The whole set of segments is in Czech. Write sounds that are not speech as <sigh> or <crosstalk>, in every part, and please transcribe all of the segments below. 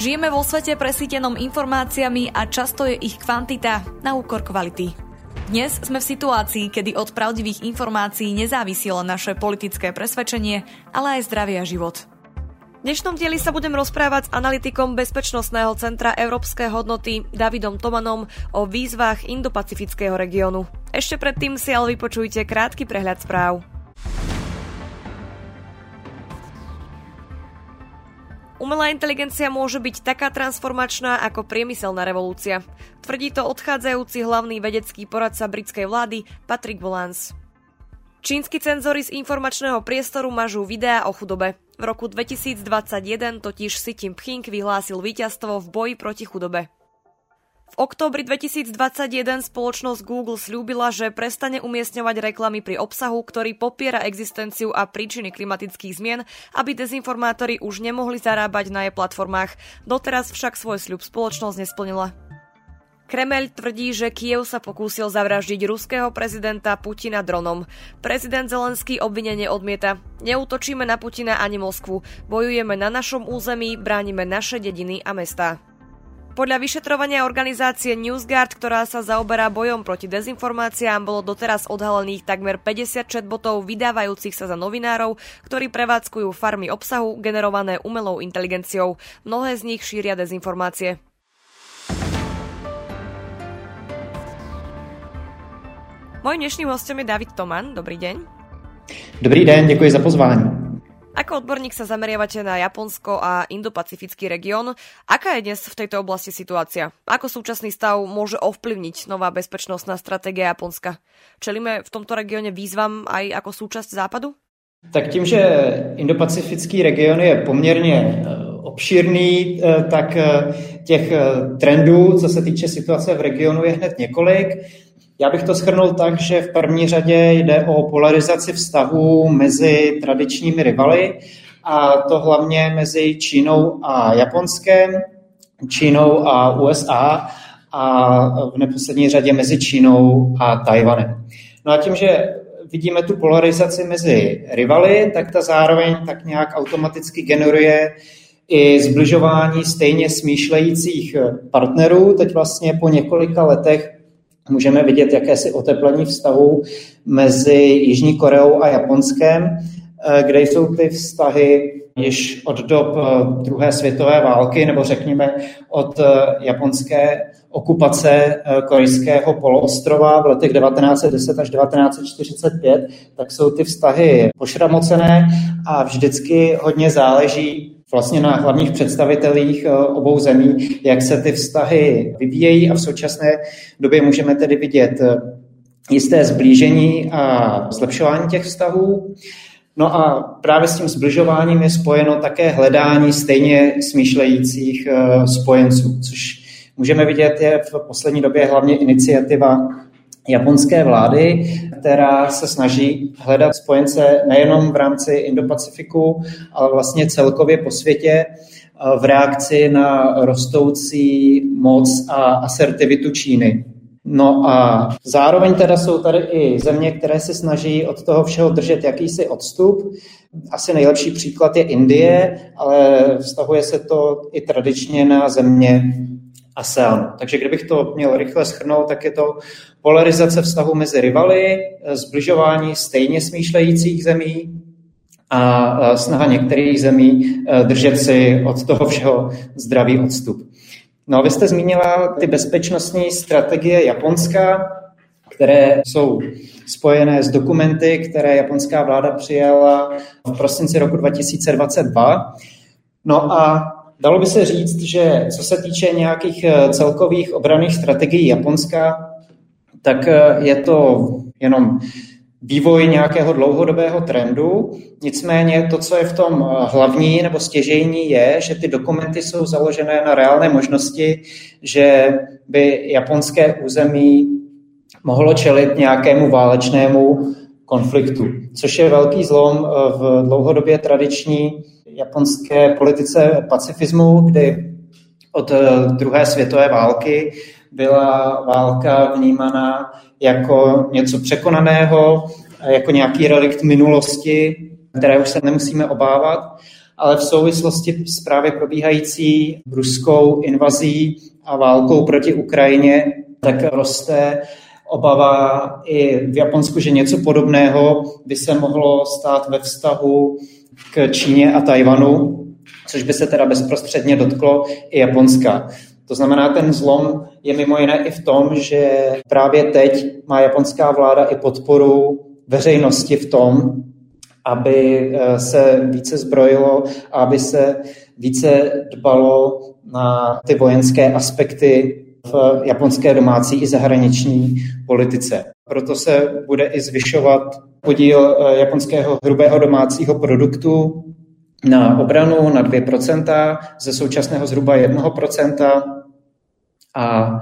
Žijeme vo svete presítenom informáciami a často je ich kvantita na úkor kvality. Dnes sme v situácii, kedy od pravdivých informácií nezávisilo naše politické presvedčenie, ale aj zdravie a život. V dnešnom dieli sa budem rozprávať s analytikom Bezpečnostného centra Európskej hodnoty Davidom Tomanom o výzvach Indopacifického regiónu. Ešte predtým si ale vypočujte krátky prehľad správ. Umelá inteligencia môže byť taká transformačná ako priemyselná revolúcia. Tvrdí to odchádzajúci hlavný vedecký poradca britskej vlády Patrick Volans. Čínsky cenzory z informačného priestoru mažú videá o chudobe. V roku 2021 totiž Xi Jinping vyhlásil víťazstvo v boji proti chudobe. V októbri 2021 spoločnosť Google slúbila, že prestane umiestňovať reklamy pri obsahu, ktorý popiera existenciu a príčiny klimatických zmien, aby dezinformátori už nemohli zarábať na jej platformách. Doteraz však svoj sľub spoločnosť nesplnila. Kremel tvrdí, že Kiev sa pokúsil zavraždiť ruského prezidenta Putina dronom. Prezident Zelenský obvinenie odmieta. Neutočíme na Putina ani Moskvu. Bojujeme na našom území, bránime naše dediny a mestá. Podľa vyšetrovania organizácie NewsGuard, ktorá sa zaoberá bojom proti dezinformáciám, bolo doteraz odhalených takmer 50 chatbotov vydávajúcich sa za novinárov, ktorí prevádzkujú farmy obsahu generované umelou inteligenciou. Mnohé z nich šíria dezinformácie. Mojím dnešným hostem je David Toman. Dobrý deň. Dobrý den, děkuji za pozvání. Ako odborník sa zameriavate na Japonsko a Indopacifický región. Aká je dnes v tejto oblasti situácia? Ako súčasný stav môže ovplyvniť nová bezpečnostná stratégia Japonska? Čelíme v tomto regióne výzvam aj ako súčasť západu? Tak tím, že Indopacifický region je poměrně eh, obšírný, eh, tak eh, těch trendů, co se týče situace v regionu, je hned několik. Já bych to schrnul tak, že v první řadě jde o polarizaci vztahů mezi tradičními rivaly, a to hlavně mezi Čínou a Japonskem, Čínou a USA a v neposlední řadě mezi Čínou a Tajvanem. No a tím, že vidíme tu polarizaci mezi rivaly, tak ta zároveň tak nějak automaticky generuje i zbližování stejně smýšlejících partnerů. Teď vlastně po několika letech můžeme vidět jakési oteplení vztahu mezi Jižní Koreou a Japonskem, eh, kde jsou ty vztahy již od dob eh, druhé světové války, nebo řekněme od eh, japonské okupace korejského poloostrova v letech 1910 až 1945, tak jsou ty vztahy pošramocené a vždycky hodně záleží vlastně na hlavních představitelích eh, obou zemí, jak se ty vztahy vyvíjejí a v současné době můžeme tedy vidět eh, jisté zblížení a zlepšování těch vztahů. No a právě s tím zbližováním je spojeno také hledání stejně smýšlejících eh, spojenců, což můžeme vidět je v poslední době hlavně iniciativa japonské vlády, která se snaží hledat spojence nejenom v rámci Indo-Pacifiku, ale vlastně celkově po světě eh, v reakci na rostoucí moc a asertivitu Číny. No a zároveň teda jsou tady i země, které se snaží od toho všeho držet jakýsi odstup. Asi nejlepší příklad je Indie, ale vztahuje se to i tradičně na země ASEAN. Takže kdybych to měl rychle schrnout, tak je to polarizace vztahu mezi rivaly, zbližování stejně smýšlejících zemí a snaha některých zemí e, držet si od toho všeho zdravý odstup. No a vy jste zmínila ty bezpečnostní strategie Japonska, které jsou spojené s dokumenty, které japonská vláda přijala v prosinci roku 2022. No a Dalo by se říct, že co se týče nějakých eh, celkových obraných strategií Japonska, tak eh, je to jenom vývoj nějakého dlouhodobého trendu. Nicméně to, co je v tom eh, hlavní nebo stěžejní, je, že ty dokumenty jsou založené na reálné možnosti, že by japonské území mohlo čelit nějakému válečnému konfliktu, což je velký zlom v dlouhodobě tradiční japonské politice pacifismu, kdy od eh, druhé světové války byla válka vnímaná jako něco překonaného, jako nějaký relikt minulosti, které už se nemusíme obávat. ale v souvislosti s právě probíhající ruskou invazí a válkou proti Ukrajině, tak roste obava i v Japonsku, že něco podobného by se mohlo stát ve vztahu k Číně a Tajvanu, což by se teda bezprostředně dotklo i Japonska. To znamená, ten zlom je mimo jiné i v tom, že právě teď má japonská vláda i podporu veřejnosti v tom, aby eh, se více zbrojilo a aby se více dbalo na ty vojenské aspekty v japonské domácí i zahraniční politice. Proto se bude i zvyšovat podíl eh, japonského hrubého domácího produktu na obranu na 2% ze současného zhruba 1%. A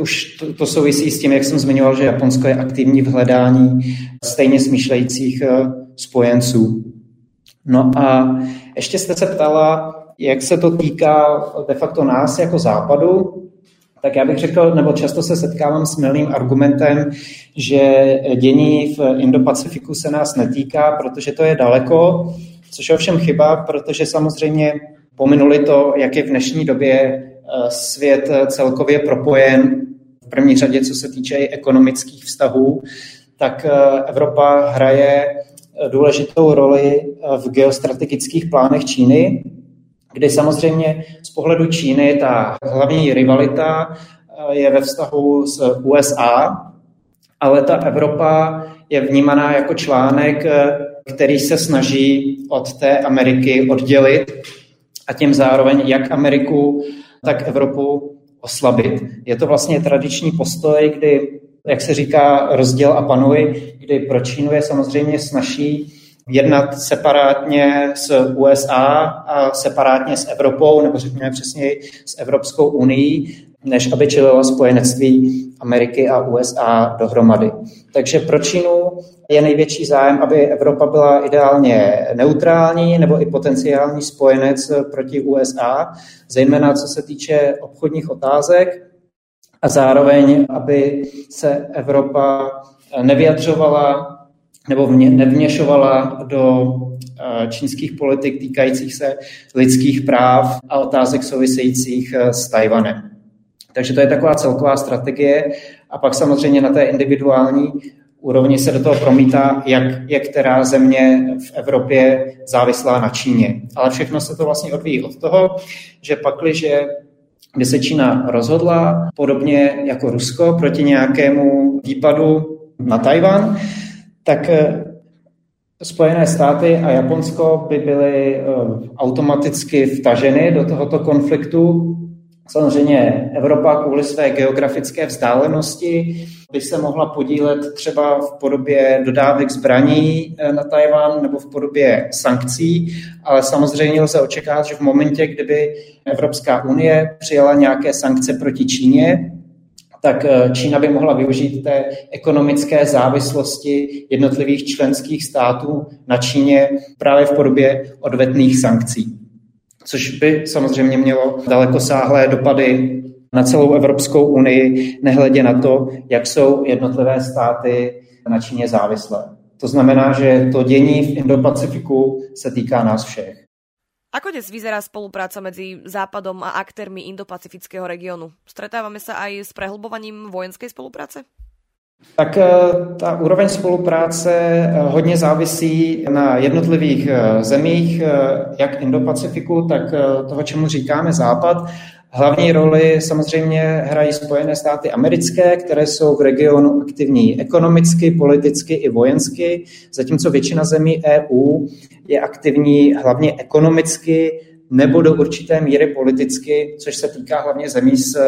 už to, to souvisí s tím, jak jsem zmiňoval, že Japonsko je aktivní v hledání stejně smýšlejících eh, spojenců. No a ještě jste se ptala, jak se to týká de facto nás jako západu, tak já bych řekl, nebo často se setkávám s milým argumentem, že dění v Indo-Pacifiku se nás netýká, protože to je daleko, což je ovšem chyba, protože samozřejmě pominuli to, jak je v dnešní době eh, svět celkově propojen, v první řadě, co se týče i ekonomických vztahů, tak eh, Evropa hraje eh, důležitou roli v geostrategických plánech Číny, kdy samozřejmě z pohledu Číny ta hlavní rivalita je ve vztahu s USA, ale ta Evropa je vnímaná jako článek, který se snaží od té Ameriky oddělit a tím zároveň jak Ameriku, tak Evropu oslabit. Je to vlastně tradiční postoj, kdy, jak se říká, rozděl a panuj, kdy pro Čínu je samozřejmě snaží jednat separátně s USA a separátně s Evropou, nebo řekněme přesněji s Evropskou unii, než aby čelila spojenectví Ameriky a USA dohromady. Takže pro Čínu je největší zájem, aby Evropa byla ideálně neutrální nebo i potenciální spojenec proti USA, zejména co se týče obchodních otázek a zároveň, aby se Evropa nevyjadřovala nebo nevměšovala do eh, čínských politik týkajících se lidských práv a otázek souvisejících eh, s Tajvanem. Takže to je taková celková strategie a pak samozřejmě na té individuální úrovni se do toho promítá, jak je která země v Evropě závislá na Číně. Ale všechno se to vlastně odvíjí od toho, že pakliže by se Čína rozhodla, podobně jako Rusko, proti nějakému výpadu na Tajvan, tak eh, Spojené státy a Japonsko by byly eh, automaticky vtaženy do tohoto konfliktu. Samozřejmě Evropa kvůli své geografické vzdálenosti by se mohla podílet třeba v podobě dodávek zbraní eh, na Tajvan nebo v podobě sankcí, ale samozřejmě lze očekávat, že v momentě, kdyby Evropská unie přijala nějaké sankce proti Číně, tak eh, Čína by mohla využít té ekonomické závislosti jednotlivých členských států na Číně právě v podobě odvetných sankcí. Což by samozřejmě mělo dalekosáhlé dopady na celou Evropskou unii, nehledě na to, jak jsou jednotlivé státy na Číně závislé. To znamená, že to dění v Indo-Pacifiku se týká nás všech. Ako dnes vyzerá spolupráca medzi Západom a aktérmi Indo-Pacifického regiónu? Stretávame sa aj s prehlbovaním vojenskej spolupráce? Tak eh, ta úroveň spolupráce eh, hodně závisí na jednotlivých eh, zemích, jak Indo-Pacifiku, tak toho, čemu říkáme Západ. Hlavní roli samozřejmě hrají Spojené státy americké, které jsou v regionu aktivní ekonomicky, politicky i vojensky, zatímco většina zemí EU je aktivní hlavně ekonomicky nebo do určité míry politicky, což se týká hlavně zemí s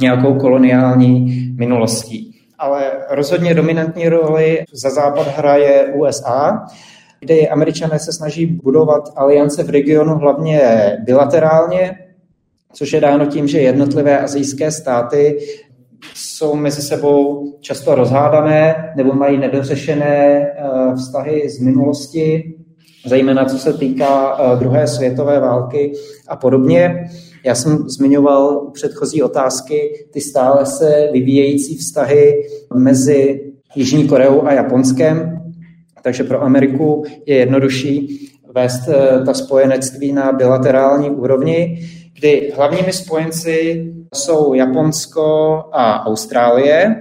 nějakou koloniální minulostí. Ale rozhodně dominantní roli za západ hraje USA, kde američané se snaží budovat aliance v regionu hlavně bilaterálně, což je dáno tím, že jednotlivé azijské státy jsou mezi sebou často rozhádané nebo mají nedořešené eh, vztahy z minulosti, zejména co se týká eh, druhé světové války a podobně. Já jsem zmiňoval u předchozí otázky ty stále se vyvíjející vztahy mezi Jižní Koreou a Japonskem, takže pro Ameriku je jednodušší vést eh, ta spojenectví na bilaterální úrovni, kdy hlavními spojenci jsou Japonsko a Austrálie.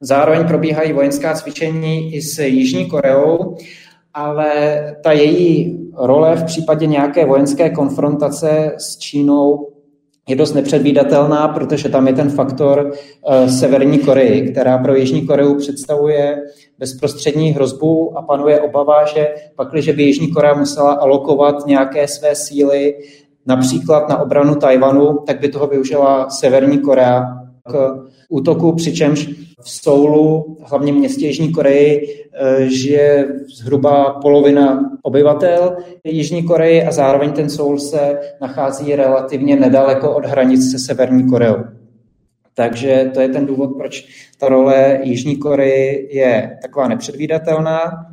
Zároveň probíhají vojenská cvičení i s Jižní Koreou, ale ta její role v případě nějaké vojenské konfrontace s Čínou je dost nepředvídatelná, protože tam je ten faktor uh, Severní Koreji, která pro Jižní Koreu představuje bezprostřední hrozbu a panuje obava, že pakliže by Jižní Korea musela alokovat nějaké své síly například na obranu Tajvanu, tak by toho využila Severní Korea k útoku, přičemž v Soulu, hlavně městě Jižní Koreji, eh, žije zhruba polovina obyvatel Jižní Koreji a zároveň ten Soul se nachází relativně nedaleko od hranic se Severní Koreou. Takže to je ten důvod, proč ta role Jižní Koreji je taková nepředvídatelná.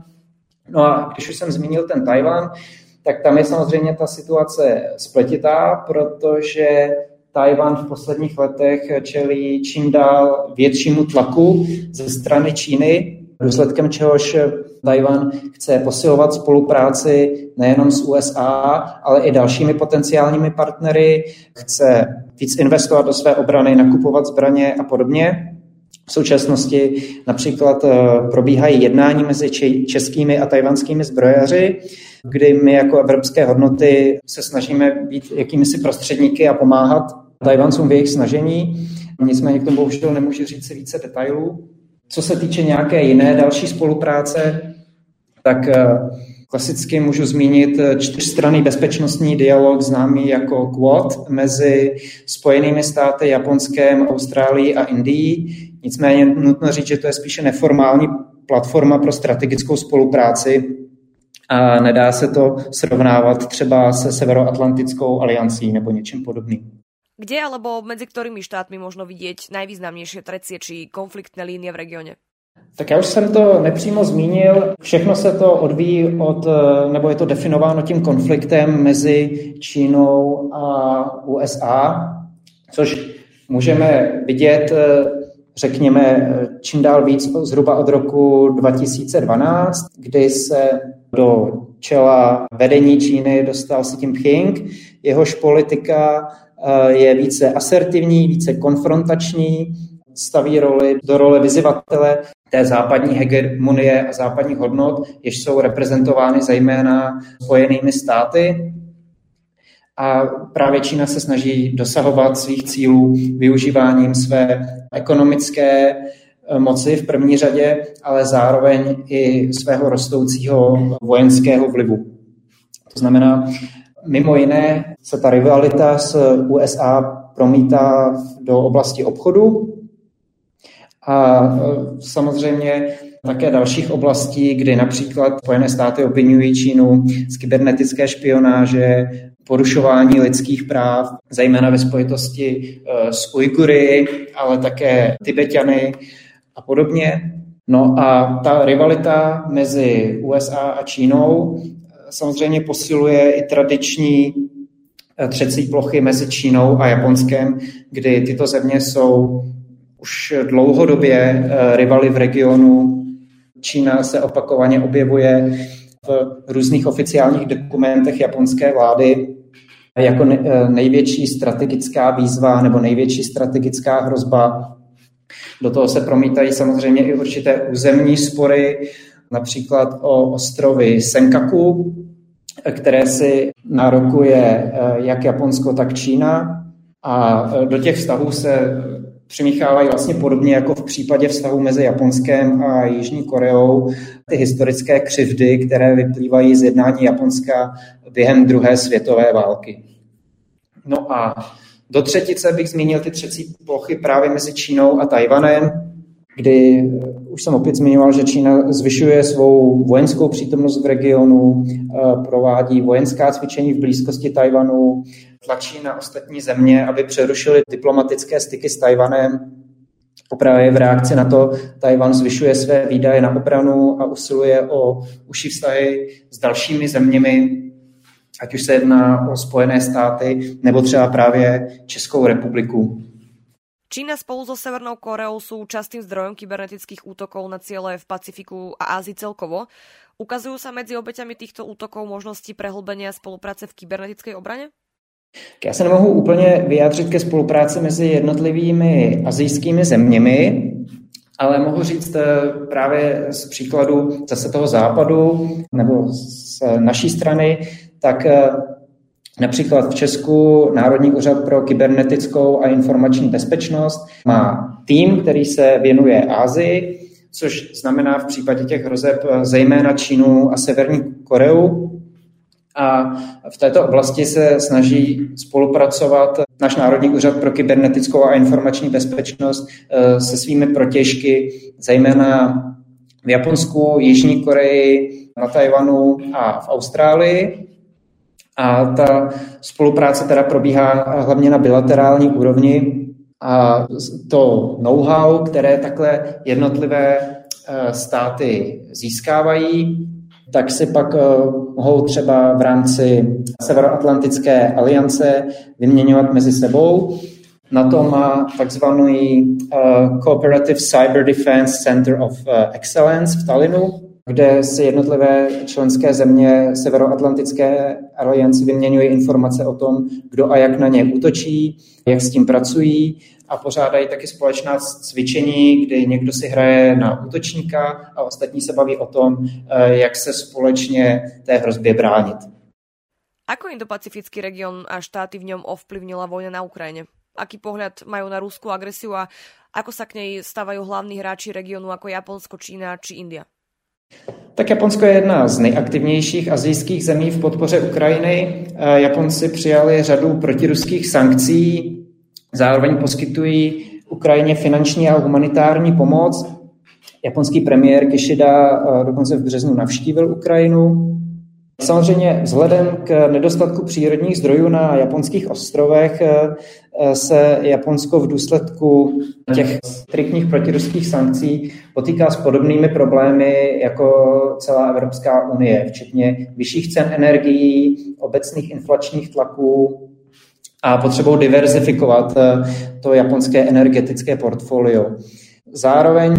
No a když už jsem zmínil ten Tajvan, tak tam je samozřejmě ta situace spletitá, protože Tajvan v posledních letech čelí čím dál většímu tlaku ze strany Číny, důsledkem čehož Tajvan chce posilovat spolupráci nejenom s USA, ale i dalšími potenciálními partnery, chce víc investovat do své obrany, nakupovat zbraně a podobně. V současnosti například eh, probíhají jednání mezi českými a tajvanskými zbrojaři, kdy my jako evropské hodnoty se snažíme být jakýmisi prostředníky a pomáhat Tajvancům v jejich snažení. Nicméně k tomu bohužel nemůžu říct si více detailů. Co se týče nějaké jiné další spolupráce, tak eh, klasicky můžu zmínit čtyřstranný bezpečnostní dialog známý jako Quad mezi Spojenými státy, Japonskem, Austrálií a Indií. Nicméně nutno říct, že to je spíše neformální platforma pro strategickou spolupráci a nedá se to srovnávat třeba se Severoatlantickou aliancí nebo něčím podobným. Kde alebo medzi ktorými štátmi možno vidieť najvýznamnější trecie či konfliktné línie v regioně? Tak já už jsem to nepřímo zmínil. Všechno se to odvíjí od, nebo je to definováno tím konfliktem mezi Čínou a USA, což můžeme vidět, řekněme, čím dál víc zhruba od roku 2012, kdy se do čela vedení Číny dostal Xi Jinping. Jehož politika Eh, je více asertivní, více konfrontační, staví roli do role vyzivatele té západní hegemonie a západních hodnot, jež jsou reprezentovány zejména spojenými státy. A právě Čína se snaží dosahovat svých cílů využíváním své ekonomické moci v první řadě, ale zároveň i svého rostoucího vojenského vlivu. To znamená, Mimo jiné se ta rivalita s USA promítá do oblasti obchodu a e, samozřejmě také dalších oblastí, kdy například Spojené státy obvinují Čínu z kybernetické špionáže, porušování lidských práv, zejména ve spojitosti e, s Ujgury, ale také Tibetany a podobně. No a ta rivalita mezi USA a Čínou samozřejmě posiluje i tradiční eh, třecí plochy mezi Čínou a Japonskem, kdy tyto země jsou už dlouhodobě eh, rivaly v regionu. Čína se opakovaně objevuje v různých oficiálních dokumentech japonské vlády jako eh, největší strategická výzva nebo největší strategická hrozba. Do toho se promítají samozřejmě i určité územní spory, například o ostrovy Senkaku, které si nárokuje eh, jak Japonsko, tak Čína. A eh, do těch vztahů se přimíchávají vlastně podobně jako v případě vztahu mezi Japonskem a Jižní Koreou ty historické křivdy, které vyplývají z jednání Japonska během druhé světové války. No a do třetice bych zmínil ty třecí plochy právě mezi Čínou a Tajvanem, kdy eh, už jsem opět zmiňoval, že Čína zvyšuje svou vojenskou přítomnost v regionu, eh, provádí vojenská cvičení v blízkosti Tajvanu, tlačí na ostatní země, aby přerušili diplomatické styky s Tajvanem. Právě v reakci na to Tajvan zvyšuje své výdaje na obranu a usiluje o užší vztahy s dalšími zeměmi, ať už se jedná o Spojené státy nebo třeba právě Českou republiku. Čína spolu so Severnou Koreou sú častým zdrojom kybernetických útokov na ciele v Pacifiku a Ázii celkovo. Ukazujú sa medzi obeťami týchto útokov možnosti prehlbenia spolupráce v kybernetickej obrane? Já se nemohu úplně vyjádřit ke spolupráci mezi jednotlivými azijskými zeměmi, ale mohu říct eh, právě z příkladu zase toho západu nebo z naší strany, tak eh, Například v Česku Národní úřad pro kybernetickou a informační bezpečnost má tým, který se věnuje Ázii, což znamená v případě těch hrozeb eh, zejména Čínu a Severní Koreu. A v této oblasti se snaží spolupracovat náš Národní úřad pro kybernetickou a informační bezpečnost eh, se svými protěžky, zejména v Japonsku, Jižní Koreji, na Tajvanu a v Austrálii. A ta spolupráce teda probíhá hlavně na bilaterální úrovni a to know-how, které takhle jednotlivé eh, státy získávají, tak si pak eh, mohou třeba v rámci Severoatlantické aliance vyměňovat mezi sebou. Na to má takzvaný Cooperative Cyber Defense Center of Excellence v Talinu, kde si jednotlivé členské země Severoatlantické aliance vyměňují informace o tom, kdo a jak na ně útočí, jak s tím pracují a pořádají taky společná cvičení, kdy někdo si hraje na útočníka a ostatní se baví o tom, eh, jak se společně té hrozbě bránit. Ako Indo-Pacifický region a štáty v ňom ovplyvnila vojna na Ukrajine? Aký pohľad majú na ruskú agresiu a ako sa k nej stávajú hlavní hráči regionu ako Japonsko, Čína či India? Tak Japonsko je jedna z nejaktivnějších azijských zemí v podpoře Ukrajiny. Eh, Japonci přijali řadu protiruských sankcí, zároveň poskytují Ukrajině finanční a humanitární pomoc. Japonský premiér Kishida eh, dokonce v březnu navštívil Ukrajinu. Samozřejmě vzhledem k nedostatku přírodních zdrojů na japonských ostrovech eh, se Japonsko v důsledku těch striktních protiruských sankcí potýká s podobnými problémy jako celá Evropská unie, včetně vyšších cen energií, obecných inflačních tlaků a potřebou diverzifikovat eh, to japonské energetické portfolio. Zároveň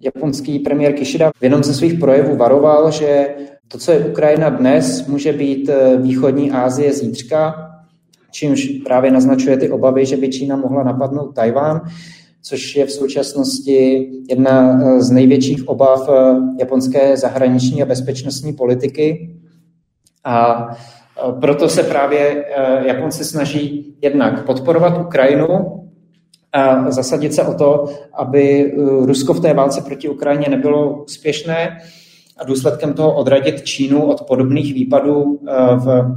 japonský premiér Kishida v jednom ze svých projevů varoval, že to, co je Ukrajina dnes, může být eh, východní Asie zítřka, čímž právě naznačuje ty obavy, že by Čína mohla napadnout Tajván, což je v současnosti jedna eh, z největších obav eh, japonské zahraniční a bezpečnostní politiky. A proto se právě Japonci snaží jednak podporovat Ukrajinu a zasadit se o to, aby Rusko v té válce proti Ukrajině nebylo úspěšné, a důsledkem toho odradit Čínu od podobných výpadů eh, v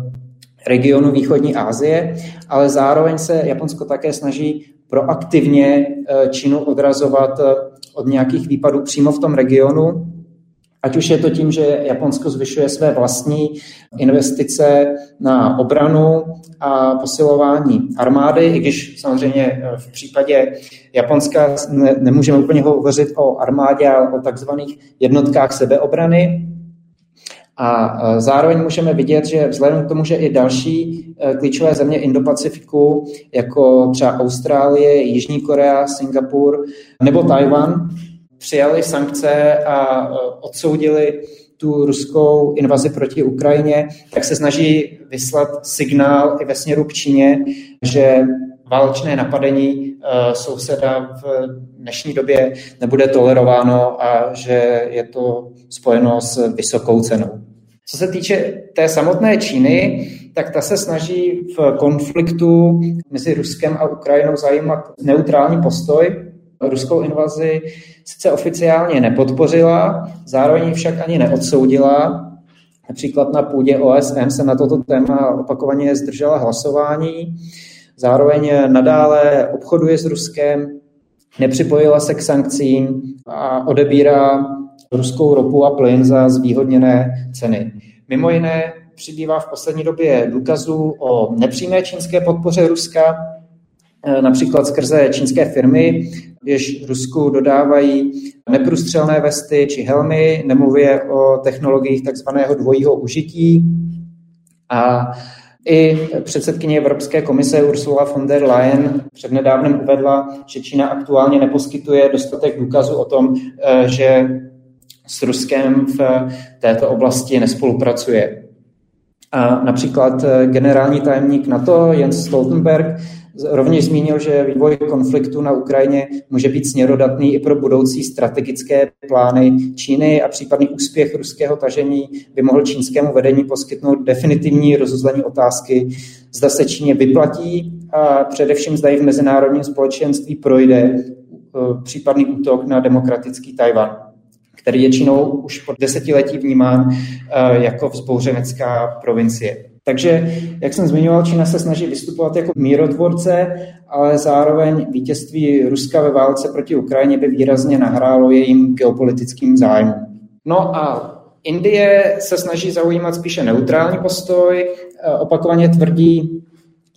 regionu východní Asie, ale zároveň se Japonsko také snaží proaktivně eh, Čínu odrazovat eh, od nějakých výpadů přímo v tom regionu, Ať už je to tím, že Japonsko zvyšuje své vlastní investice na obranu a posilování armády, i když samozřejmě eh, v případě Japonska ne, nemůžeme úplně hovořit o armádě, ale o takzvaných jednotkách sebeobrany. A eh, zároveň můžeme vidět, že vzhledem k tomu, že i další eh, klíčové země Indo-Pacifiku, jako třeba Austrálie, Jižní Korea, Singapur nebo Tajvan, přijali sankce a e, odsoudili tu ruskou invazi proti Ukrajině, tak se snaží vyslat signál i ve směru k Číně, že válečné napadení e, souseda v dnešní době nebude tolerováno a že je to spojeno s vysokou cenou. Co se týče té samotné Číny, tak ta se snaží v konfliktu mezi Ruskem a Ukrajinou zajímat neutrální postoj, ruskou invazi sice oficiálně nepodpořila, zároveň však ani neodsoudila. Například na půdě OSN se na toto téma opakovaně zdržela hlasování. Zároveň nadále obchoduje s Ruskem, nepřipojila se k sankcím a odebírá ruskou ropu a plyn za zvýhodněné ceny. Mimo jiné přibývá v poslední době důkazů o nepřímé čínské podpoře Ruska, například skrze čínské firmy, jež Rusku dodávají neprůstřelné vesty či helmy, nemluvě o technologiích takzvaného dvojího užití. A i předsedkyně Evropské komise Ursula von der Leyen přednedávnem uvedla, že Čína aktuálně neposkytuje dostatek důkazů o tom, eh, že s Ruskem v této oblasti nespolupracuje. A například generální tajemník NATO Jens Stoltenberg rovněž zmínil, že vývoj konfliktu na Ukrajině může být směrodatný i pro budoucí strategické plány Číny a případný úspěch ruského tažení by mohl čínskému vedení poskytnout definitivní rozuzlení otázky, zda se Číně vyplatí a především zda i v mezinárodním společenství projde e, případný útok na demokratický Tajvan který je Čínou už po desetiletí vnímán e, jako vzbouřenecká provincie. Takže, jak jsem zmiňoval, Čína se snaží vystupovat jako mírotvorce, ale zároveň vítězství Ruska ve válce proti Ukrajině by výrazně nahrálo jejím geopolitickým zájmům. No a Indie se snaží zaujímat spíše neutrální postoj, opakovaně tvrdí,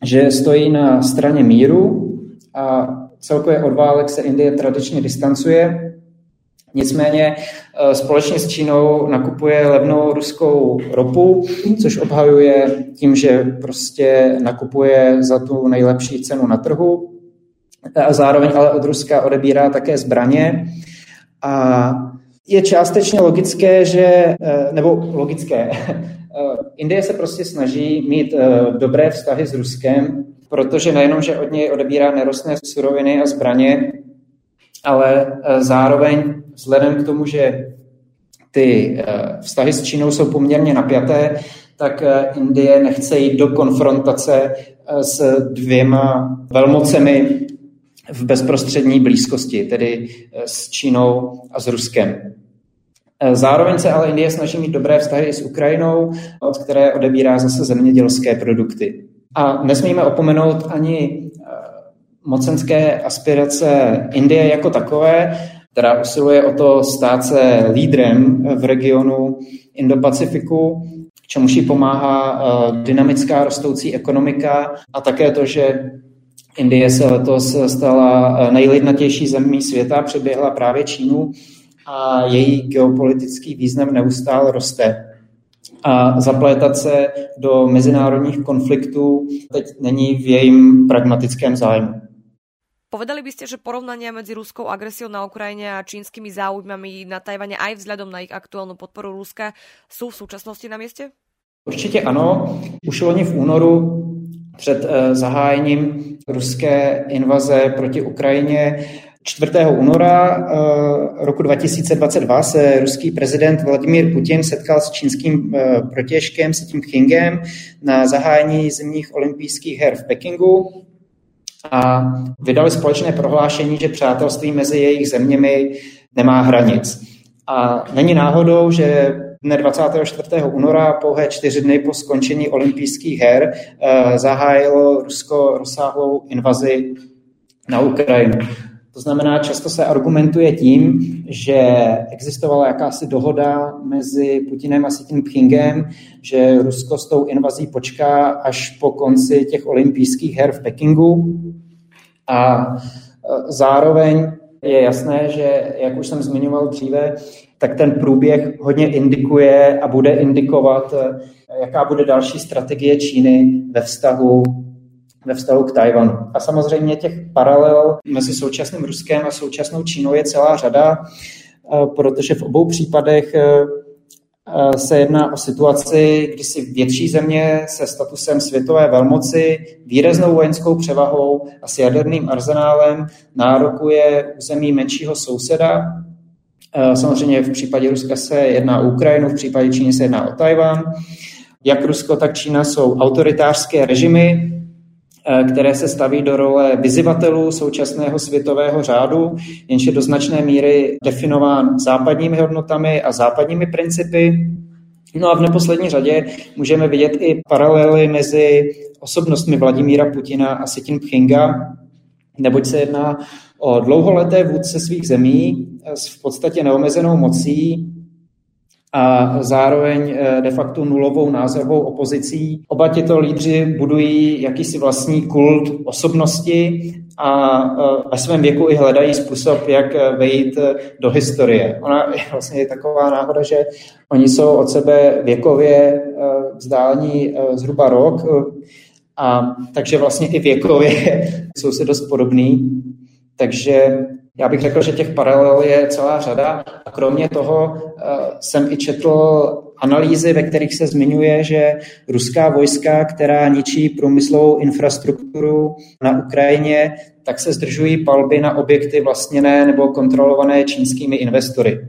že stojí na straně míru a celkově od válek se Indie tradičně distancuje Nicméně eh, společně s Čínou nakupuje levnou ruskou ropu, což obhajuje tím, že prostě nakupuje za tu nejlepší cenu na trhu a zároveň ale od Ruska odebírá také zbraně. A je částečně logické, že, eh, nebo logické, <laughs> eh, Indie se prostě snaží mít dobré vztahy s Ruskem, protože nejenom, že od něj odebírá nerostné suroviny a zbraně, ale zároveň vzhledem k tomu, že ty eh, vztahy s Čínou jsou poměrně napjaté, tak eh, Indie nechce jít do konfrontace eh, s dvěma velmocemi v bezprostřední blízkosti, tedy s Čínou a s Ruskem. Zároveň se ale Indie snaží mít dobré vztahy i s Ukrajinou, od které odebírá zase zemědělské produkty. A nesmíme opomenout ani mocenské aspirace Indie jako takové, která usiluje o to stát se lídrem v regionu Indo-Pacifiku, čemuž jí pomáhá eh, dynamická rostoucí ekonomika a také to, že Indie se letos stala eh, nejlidnatější zemí světa, přeběhla právě Čínu a její geopolitický význam neustále roste. A zaplétat se do mezinárodních konfliktů teď není v jejím pragmatickém zájmu. Povedali by ste, že porovnania medzi ruskou agresiou na Ukrajine a čínskymi záujmami na Tajvane aj vzhľadom na ich aktuálnu podporu Ruska sú v súčasnosti na mieste? Určitě ano. Už loni v únoru před eh, zahájením ruské invaze proti Ukrajině 4. února eh, roku 2022 se ruský prezident Vladimír Putin setkal s čínským eh, protěžkem Xi Jinpingem na zahájení zimních olympijských her v Pekingu a vydali společné prohlášení, že přátelství mezi jejich zeměmi nemá hranic. A není náhodou, že dne 24. února, pouhé čtyři dny po skončení olympijských her, eh, zahájilo Rusko rozsáhlou invazi na Ukrajinu. To znamená, často se argumentuje tím, že existovala jakási dohoda mezi Putinem a Xi Jinpingem, že Rusko s tou invazí počká až po konci těch olympijských her v Pekingu. A e, zároveň je jasné, že, jak už jsem zmiňoval dříve, tak ten průběh hodně indikuje a bude indikovat, e, jaká bude další strategie Číny ve vztahu ve vztahu k Tajvanu. A samozřejmě těch paralel mezi současným Ruskem a současnou Čínou je celá řada, eh, protože v obou případech eh, eh, se jedná o situaci, kdy si větší země se statusem světové velmoci, výraznou vojenskou převahou a s jaderným arzenálem nárokuje území menšího souseda. Samozřejmě v případě Ruska se jedná o Ukrajinu, v případě Číny se jedná o Tajvan. Jak Rusko, tak Čína jsou autoritářské režimy, které se staví do role vyzivatelů současného světového řádu, jenž je do značné míry definován západními hodnotami a západními principy. No a v neposlední řadě můžeme vidět i paralely mezi osobnostmi Vladimíra Putina a Xi Jinpinga, neboť se jedná o dlouholeté vůdce svých zemí s v podstatě neomezenou mocí, a zároveň eh, de facto nulovou názorovou opozicí. Oba těto lídři budují jakýsi vlastní kult osobnosti a eh, ve svém věku i hledají způsob, jak eh, vejít do historie. Ona <laughs> je vlastně taková náhoda, že oni jsou od sebe věkově vzdálení zhruba rok, a takže vlastně i věkově <laughs> jsou si dost podobný. Takže Já bych řekl, že těch paralel je celá řada a kromě toho jsem i četl analýzy, ve kterých se zmiňuje, že ruská vojska, která ničí průmyslovou infrastrukturu na Ukrajině, tak se zdržují palby na objekty vlastněné nebo kontrolované čínskými investory.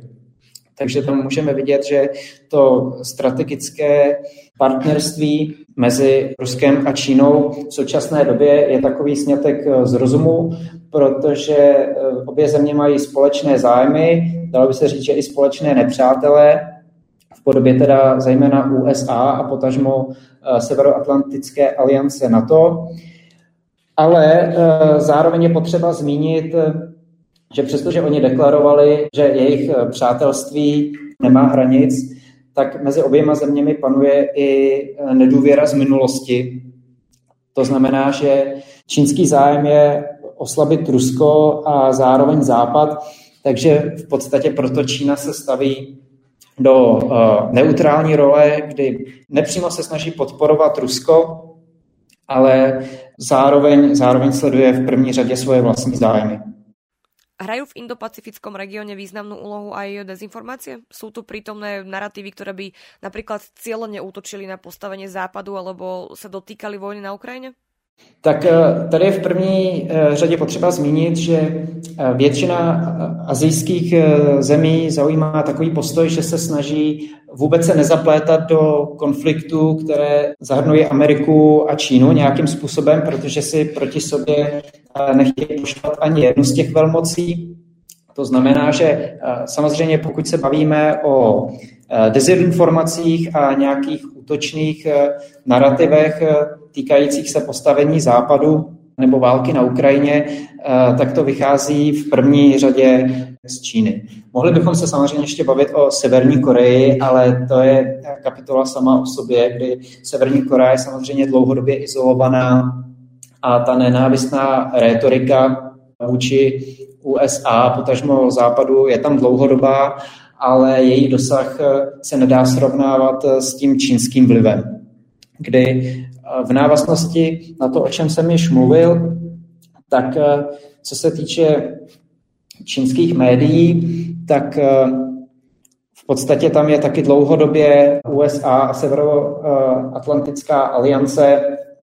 Takže tam můžeme vidět, že to strategické partnerství mezi Ruskem a Čínou v současné době je takový snětek z rozumu, protože eh, obě země mají společné zájmy, dalo by se říct, že i společné nepřátelé, v podobě teda zejména USA a potažmo eh, Severoatlantické aliance NATO. Ale eh, zároveň je potřeba zmínit, že přestože oni deklarovali, že jejich eh, přátelství nemá hranic, tak mezi oběma zeměmi panuje i nedůvěra z minulosti. To znamená, že čínský zájem je oslabit Rusko a zároveň Západ, takže v podstatě proto Čína se staví do uh, neutrální role, kdy nepřímo se snaží podporovat Rusko, ale zároveň, zároveň sleduje v první řadě svoje vlastní zájmy. Hrajú v indopacifickom regióne významnú úlohu aj dezinformácie? Sú tu prítomné narratívy, ktoré by napríklad cieľene útočili na postavenie Západu alebo sa dotýkali vojny na Ukrajine? Tak eh, tady je v první eh, řadě potřeba zmínit, že eh, většina azijských zemí zaujímá takový postoj, že se snaží vůbec se nezaplétat do konfliktu, které zahrnuje Ameriku a Čínu nějakým způsobem, protože si proti sobě nechtějí poštvat ani jednu z těch velmocí. To znamená, že samozřejmě pokud se bavíme o dezinformacích a nějakých útočných narrativech, týkajících se postavení západu nebo války na Ukrajině, eh, tak to vychází v první řadě z Číny. Mohli bychom se samozřejmě ještě bavit o Severní Koreji, ale to je kapitola sama o sobě, kdy Severní Korea je samozřejmě dlouhodobě izolovaná a ta nenávistná rétorika vůči USA, potažmo západu, je tam dlouhodobá, ale její dosah se nedá srovnávat s tím čínským vlivem, kdy v návaznosti na to, o čem jsem již mluvil, tak eh, co se týče čínských médií, tak eh, v podstatě tam je taky dlouhodobě USA a Severoatlantická aliance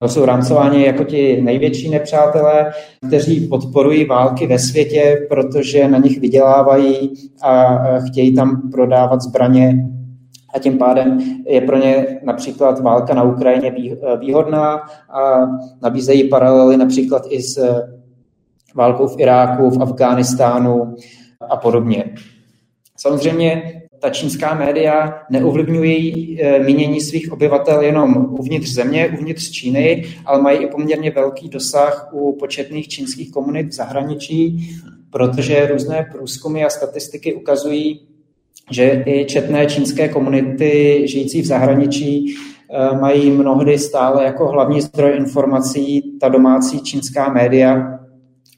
jsou rámcováni jako ti největší nepřátelé, kteří podporují války ve světě, protože na nich vydělávají a chtějí tam prodávat zbraně a tím pádem je pro ně například válka na Ukrajině výhodná a nabízejí paralely například i s válkou v Iráku, v Afghánistánu a podobně. Samozřejmě ta čínská média neovlivňují eh, mínění svých obyvatel jenom uvnitř země, uvnitř Číny, ale mají i poměrně velký dosah u početných čínských komunit v zahraničí, protože různé průzkumy a statistiky ukazují, že i četné čínské komunity žijící v zahraničí eh, mají mnohdy stále jako hlavní zdroj informací ta domácí čínská média.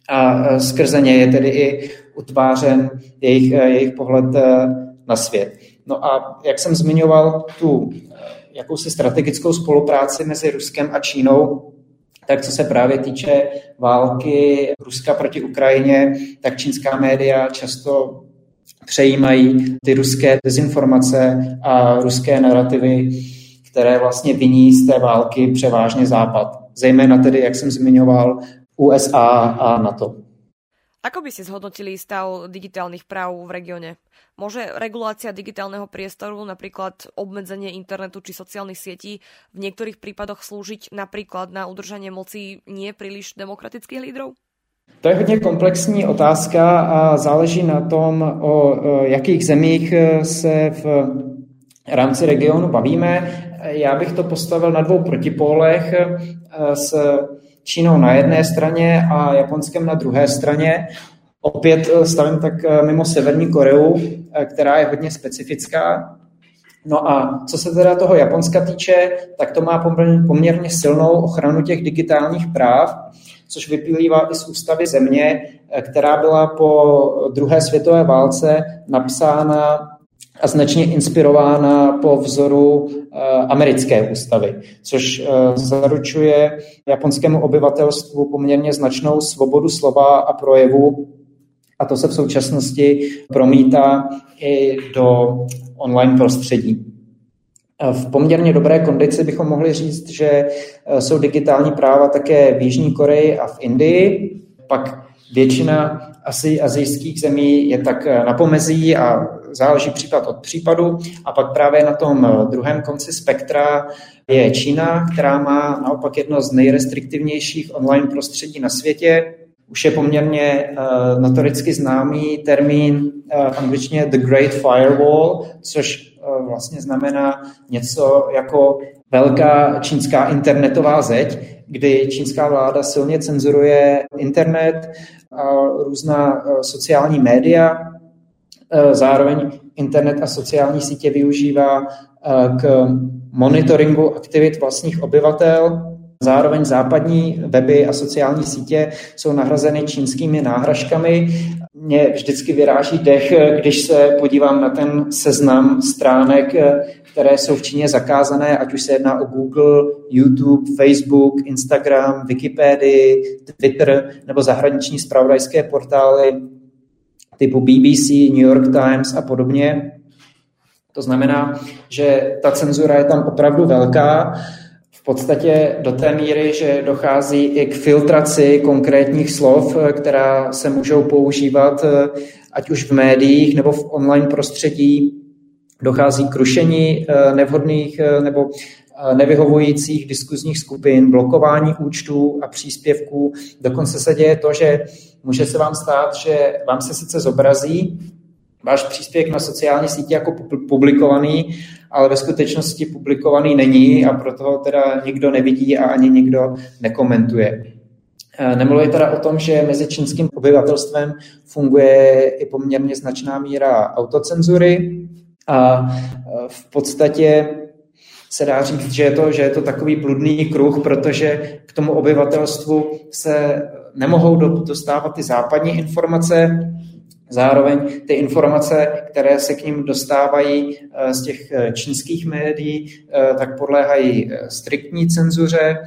A eh, skrze ně je tedy i utvářen jejich, jejich pohled na svět. No a jak jsem zmiňoval tu jakousi strategickou spolupráci mezi Ruskem a Čínou, tak co se právě týče války Ruska proti Ukrajině, tak čínská média často přejímají ty ruské dezinformace a ruské narrativy, které vlastně viní z té války převážně Západ. Zejména tedy, jak jsem zmiňoval, USA a NATO. Ako by si zhodnotili stav digitálnych práv v regióne? Môže regulácia digitálneho priestoru, napríklad obmedzenie internetu či sociálnych sietí, v niektorých prípadoch slúžiť napríklad na udržanie moci nie príliš demokratických lídrov? To je hodně komplexní otázka a záleží na tom, o jakých zemích e, se v rámci regionu bavíme. Já bych to postavil na dvou protipólech e, s Čínou na jedné straně a Japonskem na druhé straně. Opět e, stavím tak mimo Severní Koreu, která je hodně specifická. No a co se teda toho Japonska týče, tak to má poměrně silnou ochranu těch digitálních práv což vyplývá i z ústavy země, eh, která byla po druhé světové válce napsána a značně inspirována po vzoru eh, americké ústavy, což eh, zaručuje japonskému obyvatelstvu poměrně značnou svobodu slova a projevu a to se v současnosti promítá i do online prostředí. V poměrně dobré kondici bychom mohli říct, že jsou digitální práva také v Jižní Koreji a v Indii. Pak většina asi azijských zemí je tak na pomezí a záleží případ od případu. A pak právě na tom druhém konci spektra je Čína, která má naopak jedno z nejrestriktivnějších online prostředí na světě. Už je poměrně uh, notoricky známý termín uh, angličtině The Great Firewall, což uh, vlastně znamená něco jako velká čínská internetová zeď, kdy čínská vláda silně cenzuruje internet a různá sociální média. Zároveň internet a sociální sítě využívá k monitoringu aktivit vlastních obyvatel. Zároveň západní weby a sociální sítě jsou nahrazeny čínskými náhražkami. Mě vždycky vyráží dech, když se podívám na ten seznam stránek, které jsou v Číně zakázané, ať už se jedná o Google, YouTube, Facebook, Instagram, Wikipedii, Twitter nebo zahraniční spravodajské portály typu BBC, New York Times a podobně. To znamená, že ta cenzura je tam opravdu velká, v podstatě do té míry, že dochází i k filtraci konkrétních slov, která se můžou používat ať už v médiích nebo v online prostředí. Dochází k rušení eh, nevhodných eh, nebo eh, nevyhovujících diskuzních skupin, blokování účtů a příspěvků. Dokonce se děje to, že může se vám stát, že vám se sice zobrazí váš příspěvek na sociální síti jako publikovaný, ale ve skutečnosti publikovaný není a proto ho teda nikdo nevidí a ani nikdo nekomentuje. E, nemluvě teda o tom, že mezi čínským obyvatelstvem funguje i poměrně značná míra autocenzury a e, v podstatě se dá říct, že je to, že je to takový bludný kruh, protože k tomu obyvatelstvu se nemohou dostávat ty západní informace, Zároveň ty informace, které se k ním dostávají eh, z těch eh, čínských médií, eh, tak podléhají striktní cenzuře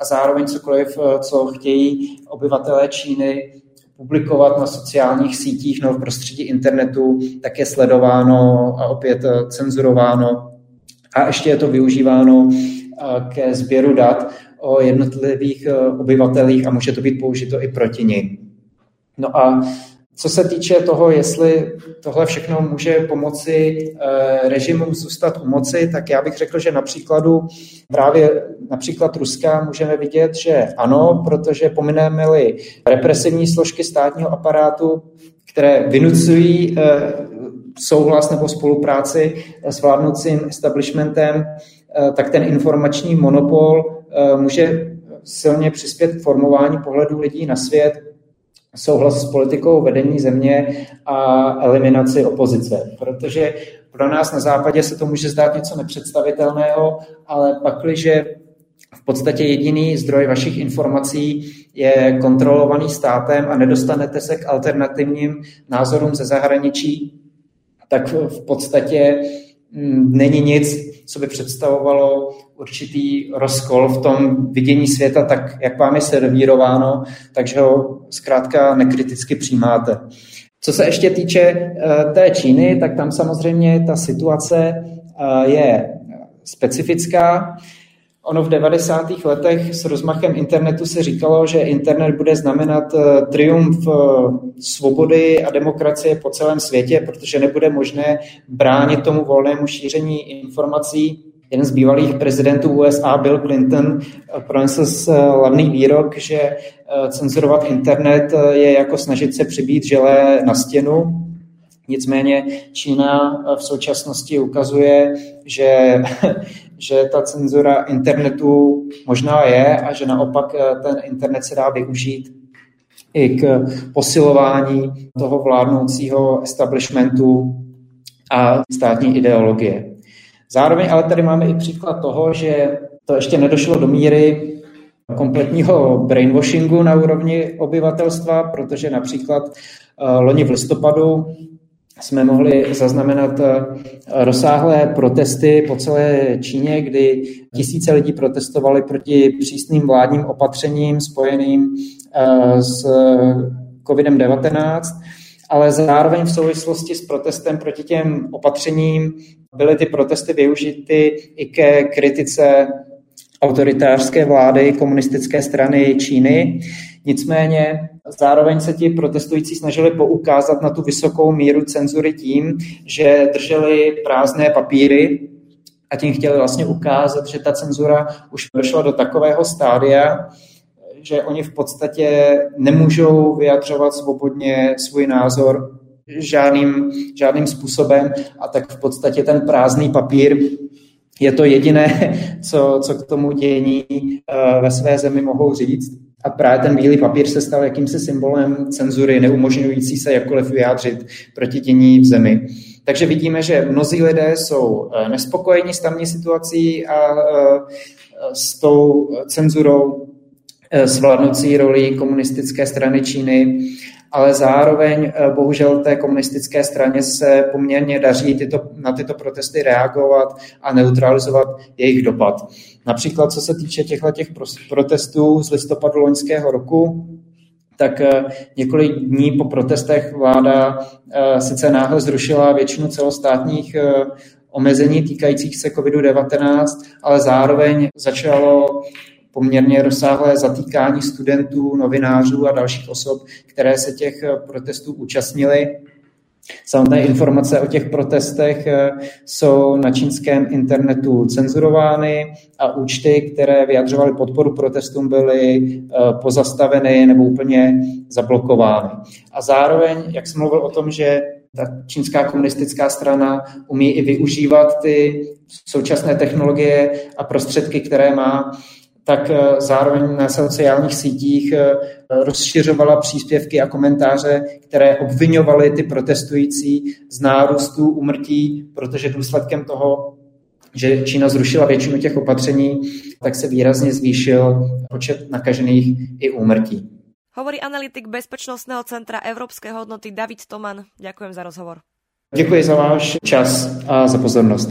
a zároveň cokoliv, co chtějí obyvatelé Číny publikovat na sociálních sítích nebo v prostředí internetu, tak je sledováno a opět cenzurováno. A ještě je to využíváno ke sběru dat o jednotlivých obyvatelích a může to být použito i proti nim. No a co se týče toho, jestli tohle všechno může pomoci eh, režimům zůstat u moci, tak já bych řekl, že na příkladu právě například Ruska můžeme vidět, že ano, protože pomineme-li represivní složky státního aparátu, které vynucují eh, souhlas nebo spolupráci s vládnoucím establishmentem, eh, tak ten informační monopol může silně přispět k formování pohledu lidí na svět, souhlas s politikou vedení země a eliminaci opozice. Protože pro nás na západě se to může zdát něco nepředstavitelného, ale pakliže v podstatě jediný zdroj vašich informací je kontrolovaný státem a nedostanete se k alternativním názorům ze zahraničí, tak v podstatě mm, není nic, co by představovalo určitý rozkol v tom vidění světa, tak jak vám je servírováno, takže ho zkrátka nekriticky přijímáte. Co se ještě týče eh, té Číny, tak tam samozřejmě ta situace eh, je specifická. Ono v 90. letech s rozmachem internetu se říkalo, že internet bude znamenat eh, triumf svobody a demokracie po celém světě, protože nebude možné bránit tomu volnému šíření informací. Jeden z bývalých prezidentů USA, Bill Clinton, pronesl slavný výrok, že eh, cenzurovat internet eh, je jako snažit se přibít želé na stěnu. Nicméně Čína v současnosti ukazuje, že <laughs> že ta cenzura internetu možná je a že naopak eh, ten internet se dá využít i k posilování toho vládnoucího establishmentu a státní ideologie. Zároveň ale tady máme i příklad toho, že to ještě nedošlo do míry kompletního brainwashingu na úrovni obyvatelstva, protože například eh, loni v listopadu jsme mohli zaznamenat eh, rozsáhlé protesty po celé Číně, kdy tisíce lidí protestovali proti přísným vládním opatřením spojeným eh, s COVID-19 ale zároveň v souvislosti s protestem proti těm opatřením byly ty protesty využity i ke kritice autoritářské vlády komunistické strany Číny. Nicméně zároveň se ti protestující snažili poukázat na tu vysokou míru cenzury tím, že drželi prázdné papíry a tím chtěli vlastně ukázat, že ta cenzura už došla do takového stádia, že oni v podstatě nemůžou vyjadřovat svobodně svůj názor žádným, žádným způsobem a tak v podstatě ten prázdný papír je to jediné, co, co k tomu dění uh, ve své zemi mohou říct. A právě ten bílý papír se stal jakýmsi symbolem cenzury, neumožňující se jakkoliv vyjádřit proti dění v zemi. Takže vidíme, že mnozí lidé jsou eh, nespokojeni s tamní situací a eh, s tou cenzurou, s vládnoucí roli komunistické strany Číny ale zároveň eh, bohužel té komunistické straně se poměrně daří tyto, na tyto protesty reagovat a neutralizovat jejich dopad. Například co se týče těchto těch protestů z listopadu loňského roku, tak eh, několik dní po protestech vláda eh, sice náhle zrušila většinu celostátních omezení týkajících se COVID-19, ale zároveň začalo poměrně rozsáhlé zatýkání studentů, novinářů a dalších osob, které se těch eh, protestů účastnili. Samotné informace o těch protestech eh, jsou na čínském internetu cenzurovány a účty, které vyjadřovaly podporu protestům, byly eh, pozastaveny nebo úplně zablokovány. A zároveň, jak jsem mluvil o tom, že ta čínská komunistická strana umí i využívat ty současné technologie a prostředky, které má tak eh, zároveň na sociálních sítích eh, rozšiřovala příspěvky a komentáře, které obvinovaly ty protestující z nárůstu umrtí, protože důsledkem toho, že Čína zrušila většinu těch opatření, tak se výrazně zvýšil počet nakažených i úmrtí. Hovorí analytik Bezpečnostného centra Evropské hodnoty David Toman. Ďakujem za rozhovor. Děkuji za váš čas a za pozornost.